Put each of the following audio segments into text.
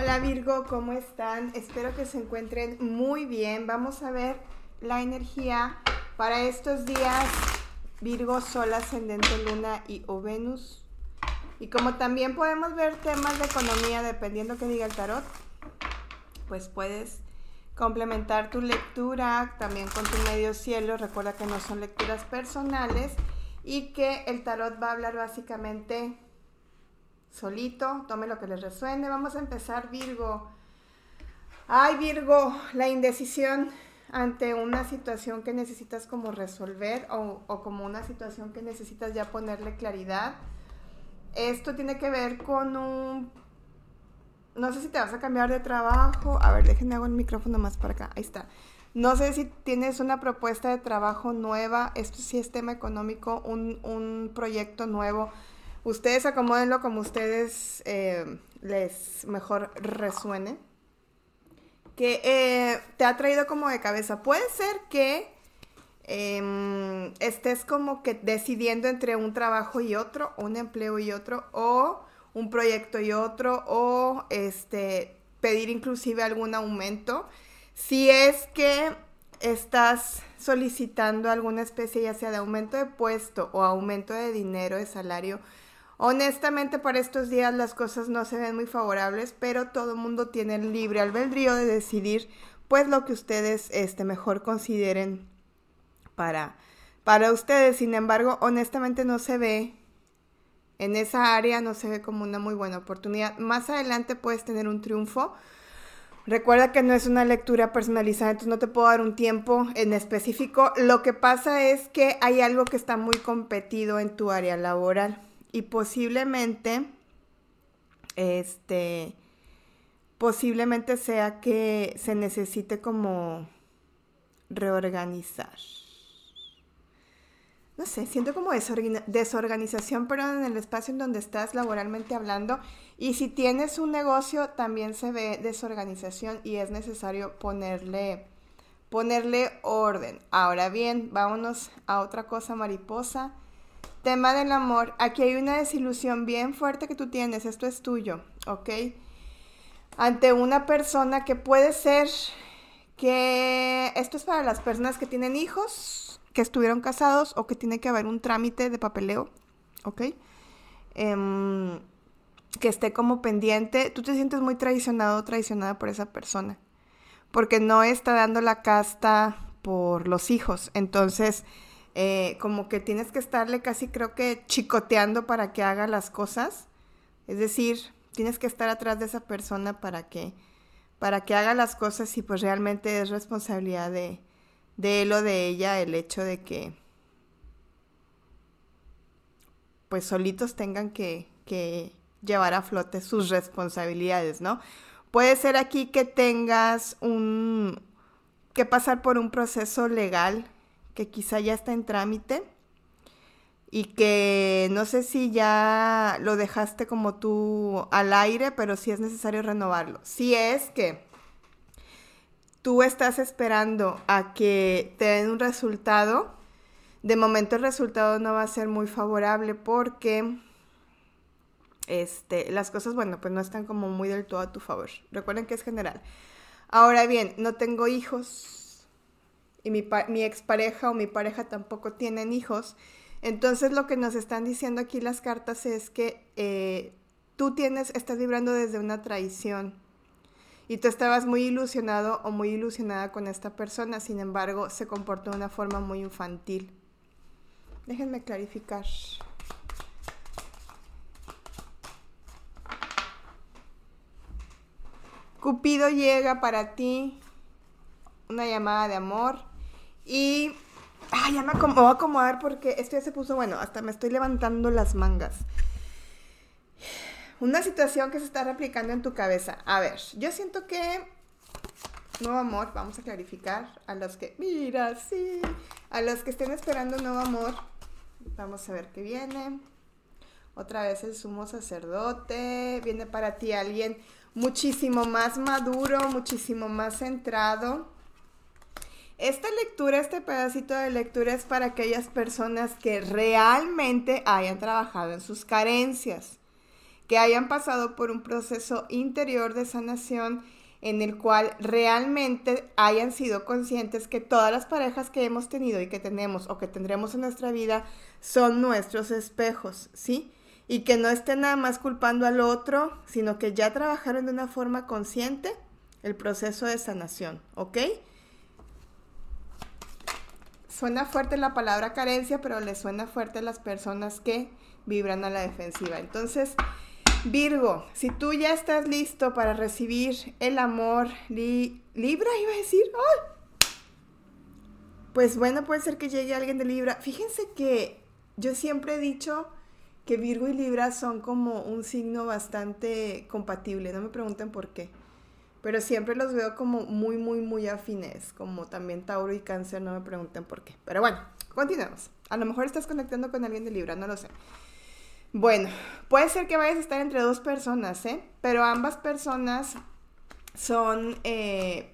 Hola Virgo, ¿cómo están? Espero que se encuentren muy bien. Vamos a ver la energía para estos días Virgo, Sol, Ascendente, Luna y o Venus. Y como también podemos ver temas de economía dependiendo que diga el tarot, pues puedes complementar tu lectura también con tu medio cielo. Recuerda que no son lecturas personales y que el tarot va a hablar básicamente solito, tome lo que les resuene. Vamos a empezar, Virgo. Ay, Virgo, la indecisión ante una situación que necesitas como resolver o, como una situación que necesitas ya ponerle claridad. Esto tiene que ver con un... No sé si te vas a cambiar de trabajo. A ver, déjenme hago el micrófono más para acá. Ahí está. No sé si tienes una propuesta de trabajo nueva. Esto sí es tema económico, un, un proyecto nuevo Ustedes acomódenlo como ustedes eh, les mejor resuene. Que eh, te ha traído como de cabeza. Puede ser que em, estés como que decidiendo entre un trabajo y otro, un empleo y otro, o un proyecto y otro, o este pedir inclusive algún aumento. Si es que estás solicitando alguna especie ya sea de aumento de puesto o aumento de dinero, de salario, Honestamente, para estos días las cosas no se ven muy favorables, pero todo el mundo tiene el libre albedrío de decidir pues lo que ustedes este, mejor consideren para, para ustedes. Sin embargo, honestamente no se ve en esa área, no se ve como una muy buena oportunidad. Más adelante puedes tener un triunfo. Recuerda que no es una lectura personalizada, entonces no te puedo dar un tiempo en específico. Lo que pasa es que hay algo que está muy competido en tu área laboral y posiblemente, este, posiblemente sea que se necesite como reorganizar. No sé, siento como desorganización, pero en el espacio en donde estás laboralmente hablando. Y si tienes un negocio, también se ve desorganización y es necesario ponerle, ponerle orden. Ahora bien, vámonos a otra cosa mariposa Tema del amor. Aquí hay una desilusión bien fuerte que tú tienes. Esto es tuyo, ¿ok? Ante una persona que puede ser que esto es para las personas que tienen hijos, que estuvieron casados o que tiene que haber un trámite de papeleo, ¿ok? Em, que esté como pendiente. Tú te sientes muy traicionado o traicionada por esa persona. Porque no está dando la casta por los hijos. Entonces, eh, como que tienes que estarle casi creo que chicoteando para que haga las cosas. Es decir, tienes que estar atrás de esa persona para que, para que haga las cosas y pues realmente es responsabilidad de, de él o de ella el hecho de que pues solitos tengan que, que llevar a flote sus responsabilidades, ¿no? Puede ser aquí que tengas un que pasar por un proceso legal que quizá ya está en trámite y que no sé si ya lo dejaste como tú al aire, pero sí es necesario renovarlo. Si es que tú estás esperando a que te den un resultado, de momento el resultado no va a ser muy favorable porque este, las cosas, bueno, pues no están como muy del todo a tu favor. Recuerden que es general. Ahora bien, no tengo hijos, y mi, mi expareja o mi pareja tampoco tienen hijos. Entonces lo que nos están diciendo aquí las cartas es que eh, tú tienes, estás vibrando desde una traición y tú estabas muy ilusionado o muy ilusionada con esta persona, sin embargo se comportó de una forma muy infantil. Déjenme clarificar. Cupido llega para ti, una llamada de amor, y. Ay, ya me voy a acomodar porque esto ya se puso bueno. Hasta me estoy levantando las mangas. Una situación que se está replicando en tu cabeza. A ver, yo siento que. Nuevo amor, vamos a clarificar. A los que. Mira, sí. A los que estén esperando nuevo amor. Vamos a ver qué viene. Otra vez el sumo sacerdote. Viene para ti alguien muchísimo más maduro, muchísimo más centrado esta lectura, este pedacito de lectura es para aquellas personas que realmente hayan trabajado en sus carencias, que hayan pasado por un proceso interior de sanación en el cual realmente hayan sido conscientes que todas las parejas que hemos tenido y que tenemos o que tendremos en nuestra vida son nuestros espejos, ¿sí? Y que no estén nada más culpando al otro, sino que ya trabajaron de una forma consciente el proceso de sanación, ¿ok? Suena fuerte la palabra carencia, pero le suena fuerte a las personas que vibran a la defensiva. Entonces, Virgo, si tú ya estás listo para recibir el amor, Libra iba a decir, ¡ay! Pues bueno, puede ser que llegue alguien de Libra. Fíjense que yo siempre he dicho que Virgo y Libra son como un signo bastante compatible, no me pregunten por qué. Pero siempre los veo como muy, muy, muy afines, como también Tauro y Cáncer, no me pregunten por qué. Pero bueno, continuemos. A lo mejor estás conectando con alguien de Libra, no lo sé. Bueno, puede ser que vayas a estar entre dos personas, ¿eh? Pero ambas personas son eh,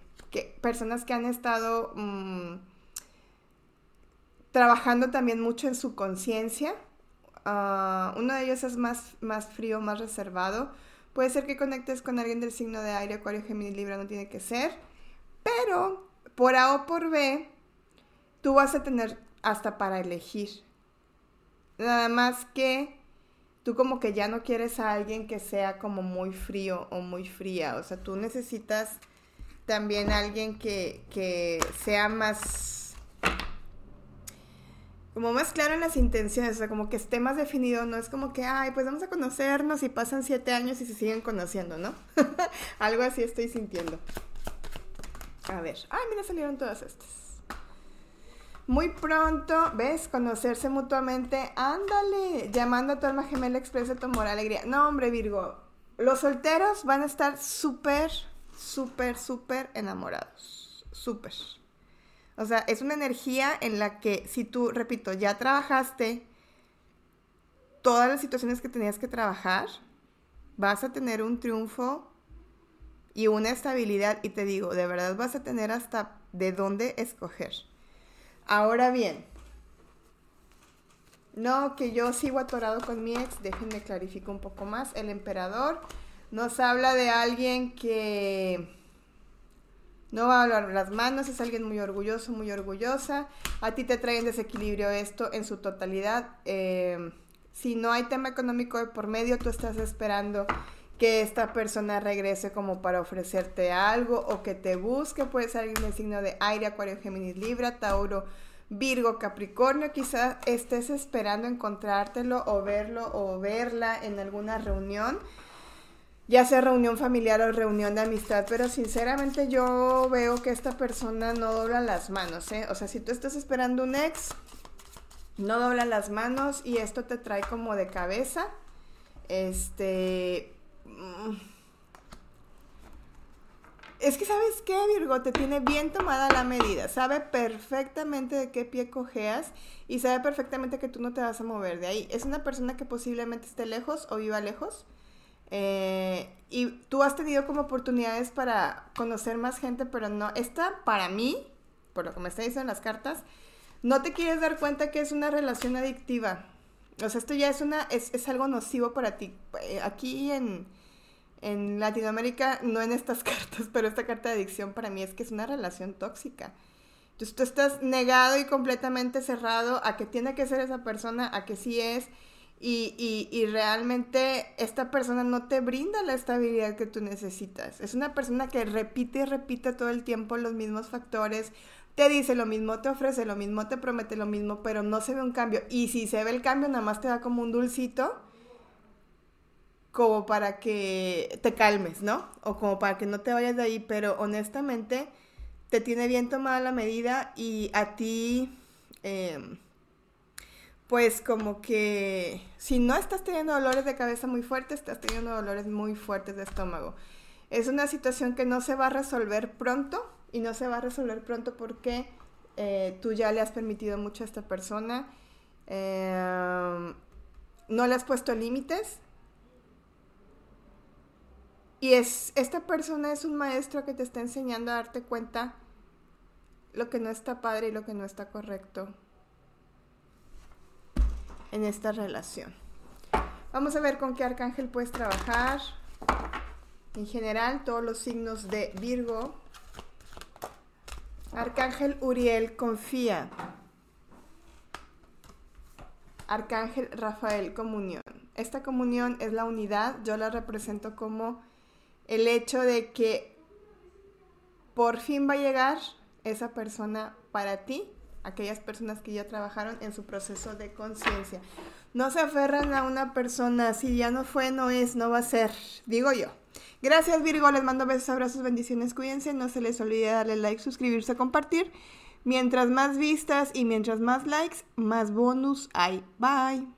personas que han estado mm, trabajando también mucho en su conciencia. Ah, uno de ellos es más, más frío, más reservado. Puede ser que conectes con alguien del signo de aire, Acuario, Géminis, Libra, no tiene que ser. Pero por A o por B, tú vas a tener hasta para elegir. Nada más que tú como que ya no quieres a alguien que sea como muy frío o muy fría. O sea, tú necesitas también a alguien que, que sea más como más claro en las intenciones, o sea, como que esté más definido, no es como que, ay, pues vamos a conocernos y pasan siete años y se siguen conociendo, ¿no? Algo así estoy sintiendo. A ver, ay, mira, salieron todas estas. Muy pronto, ¿ves? Conocerse mutuamente. Ándale, llamando a tu alma gemela expresa tu amor, alegría. No, hombre, Virgo. Los solteros van a estar súper, súper, súper enamorados. Súper. O sea, es una energía en la que si tú, repito, ya trabajaste todas las situaciones que tenías que trabajar, vas a tener un triunfo y una estabilidad. Y te digo, de verdad vas a tener hasta de dónde escoger. Ahora bien, no que yo sigo atorado con mi ex, déjenme clarificar un poco más. El emperador nos habla de alguien que no va a hablar las manos, es alguien muy orgulloso, muy orgullosa. A ti te trae en desequilibrio esto en su totalidad. Eh, si no hay tema económico de por medio, tú estás esperando que esta persona regrese como para ofrecerte algo o que te busque, puede ser alguien signo de aire, acuario, Géminis, Libra, Tauro, Virgo, Capricornio, quizás estés esperando encontrártelo o verlo o verla en alguna reunión, ya sea reunión familiar o reunión de amistad, pero sinceramente yo veo que esta persona no dobla las manos, ¿eh? O sea, si tú estás esperando un ex, no dobla las manos y esto te trae como de cabeza. Este Mm. Es que sabes qué, Virgo, te tiene bien tomada la medida, sabe perfectamente de qué pie cojeas y sabe perfectamente que tú no te vas a mover de ahí. Es una persona que posiblemente esté lejos o viva lejos. Eh, y tú has tenido como oportunidades para conocer más gente, pero no, esta para mí, por lo que me está diciendo en las cartas, no te quieres dar cuenta que es una relación adictiva. O sea, esto ya es, una, es, es algo nocivo para ti. Eh, aquí en, en Latinoamérica, no en estas cartas, pero esta carta de adicción para mí es que es una relación tóxica. Entonces tú estás negado y completamente cerrado a que tiene que ser esa persona, a que sí es, y, y, y, realmente esta persona no te brinda la estabilidad que tú necesitas. Es una persona que repite y repite todo el tiempo los mismos factores, te dice lo mismo, te ofrece lo mismo, te promete lo mismo, pero no se ve un cambio. Y si se ve el cambio, nada más te da como un dulcito como para que te calmes, ¿no? O como para que no te vayas de ahí, pero honestamente te tiene bien tomada la medida y a ti, em, pues como que si no estás teniendo dolores de cabeza muy fuertes, estás teniendo dolores muy fuertes de estómago. Es una situación que no se va a resolver pronto y no se va a resolver pronto porque eh, tú ya le has permitido mucho a esta persona. Em, no le has puesto límites y es, esta persona es un maestro que te está enseñando a darte cuenta lo que no está padre y lo que no está correcto en esta relación. Vamos a ver con qué arcángel puedes trabajar. En general, todos los signos de Virgo. Arcángel Uriel, confía. Arcángel Rafael, comunión. Esta comunión es la unidad. Yo la represento como el hecho de que por fin va a llegar esa persona para ti, aquellas personas que ya trabajaron en su proceso de conciencia. No se aferran a una persona, si ya no fue, no es, no va a ser, digo yo. Gracias Virgo, les mando besos, abrazos, bendiciones, cuídense, no se les olvide darle like, suscribirse, compartir. Mientras más vistas y mientras más likes, más bonus hay. Bye.